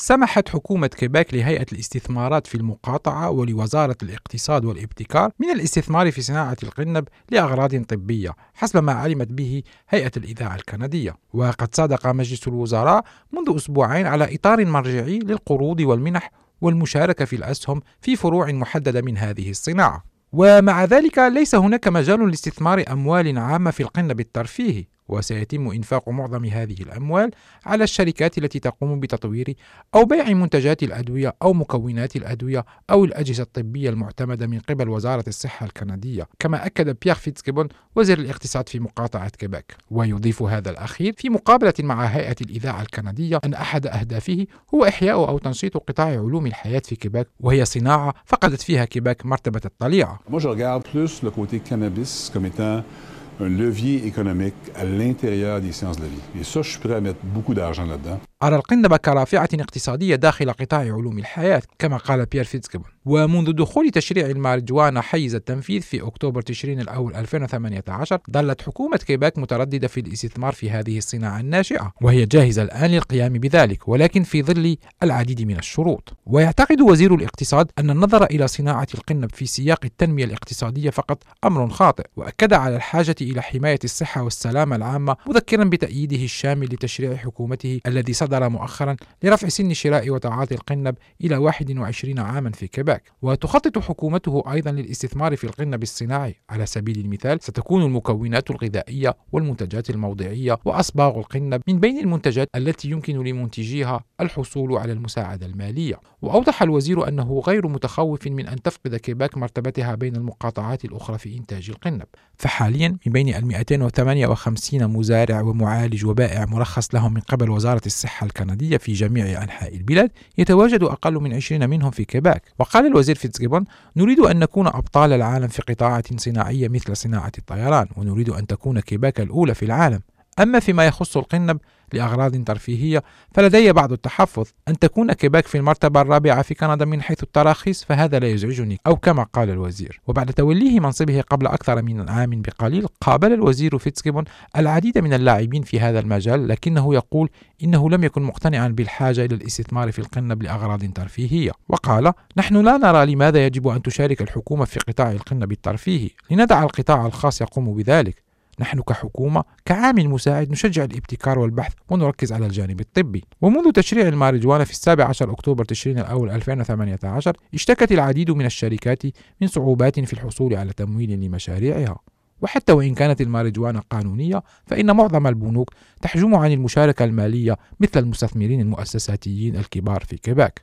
سمحت حكومة كيباك لهيئة الاستثمارات في المقاطعة ولوزارة الاقتصاد والابتكار من الاستثمار في صناعة القنب لأغراض طبية حسب ما علمت به هيئة الإذاعة الكندية. وقد صادق مجلس الوزراء منذ أسبوعين على إطار مرجعي للقروض والمنح والمشاركة في الأسهم في فروع محددة من هذه الصناعة. ومع ذلك ليس هناك مجال لاستثمار أموال عامة في القنب الترفيهي. وسيتم إنفاق معظم هذه الأموال على الشركات التي تقوم بتطوير أو بيع منتجات الأدوية أو مكونات الأدوية أو الأجهزة الطبية المعتمدة من قبل وزارة الصحة الكندية كما أكد بيير فيتزجيبون وزير الاقتصاد في مقاطعة كيباك ويضيف هذا الأخير في مقابلة مع هيئة الإذاعة الكندية أن أحد أهدافه هو إحياء أو تنشيط قطاع علوم الحياة في كيباك وهي صناعة فقدت فيها كيباك مرتبة الطليعة. Un levier économique à l'intérieur des sciences de la vie. Et ça, je suis prêt à mettre beaucoup d'argent là-dedans. أرى القنب كرافعة اقتصادية داخل قطاع علوم الحياة كما قال بيير فيتزجيبون ومنذ دخول تشريع المارجوانا حيز التنفيذ في أكتوبر تشرين الأول 2018 ظلت حكومة كيباك مترددة في الاستثمار في هذه الصناعة الناشئة وهي جاهزة الآن للقيام بذلك ولكن في ظل العديد من الشروط. ويعتقد وزير الاقتصاد أن النظر إلى صناعة القنب في سياق التنمية الاقتصادية فقط أمر خاطئ وأكد على الحاجة إلى حماية الصحة والسلامة العامة مذكرا بتأييده الشامل لتشريع حكومته الذي صدر مؤخرا لرفع سن شراء وتعاطي القنب إلى 21 عاما في كيباك. وتخطط حكومته أيضا للاستثمار في القنب الصناعي على سبيل المثال ستكون المكونات الغذائية والمنتجات الموضعية وأصباغ القنب من بين المنتجات التي يمكن لمنتجيها الحصول على المساعدة المالية. وأوضح الوزير أنه غير متخوف من أن تفقد كيباك مرتبتها بين المقاطعات الأخرى في إنتاج القنب فحاليا من بين ال 258 مزارع ومعالج وبائع مرخص لهم من قبل وزارة الصحة الكندية في جميع أنحاء البلاد يتواجد أقل من 20 منهم في كيباك. وقال الوزير فيتزجيبون نريد أن نكون أبطال العالم في قطاعات صناعية مثل صناعة الطيران ونريد أن تكون كيباك الأولى في العالم. أما فيما يخص القنب لأغراض ترفيهية فلدي بعض التحفظ. أن تكون كيباك في المرتبة الرابعة في كندا من حيث التراخيص فهذا لا يزعجني أو كما قال الوزير. وبعد توليه منصبه قبل أكثر من عام بقليل قابل الوزير فيتزجيبون العديد من اللاعبين في هذا المجال لكنه يقول إنه لم يكن مقتنعا بالحاجة إلى الاستثمار في القنب لأغراض ترفيهية. وقال نحن لا نرى لماذا يجب أن تشارك الحكومة في قطاع القنب الترفيهي. لندع القطاع الخاص يقوم بذلك. نحن كحكومة كعامل مساعد نشجع الابتكار والبحث ونركز على الجانب الطبي. ومنذ تشريع الماريجوانا في السابع عشر أكتوبر تشرين الأول 2018 اشتكت العديد من الشركات من صعوبات في الحصول على تمويل لمشاريعها. وحتى وإن كانت الماريجوانا قانونية فإن معظم البنوك تحجم عن المشاركة المالية مثل المستثمرين المؤسساتيين الكبار في كيباك.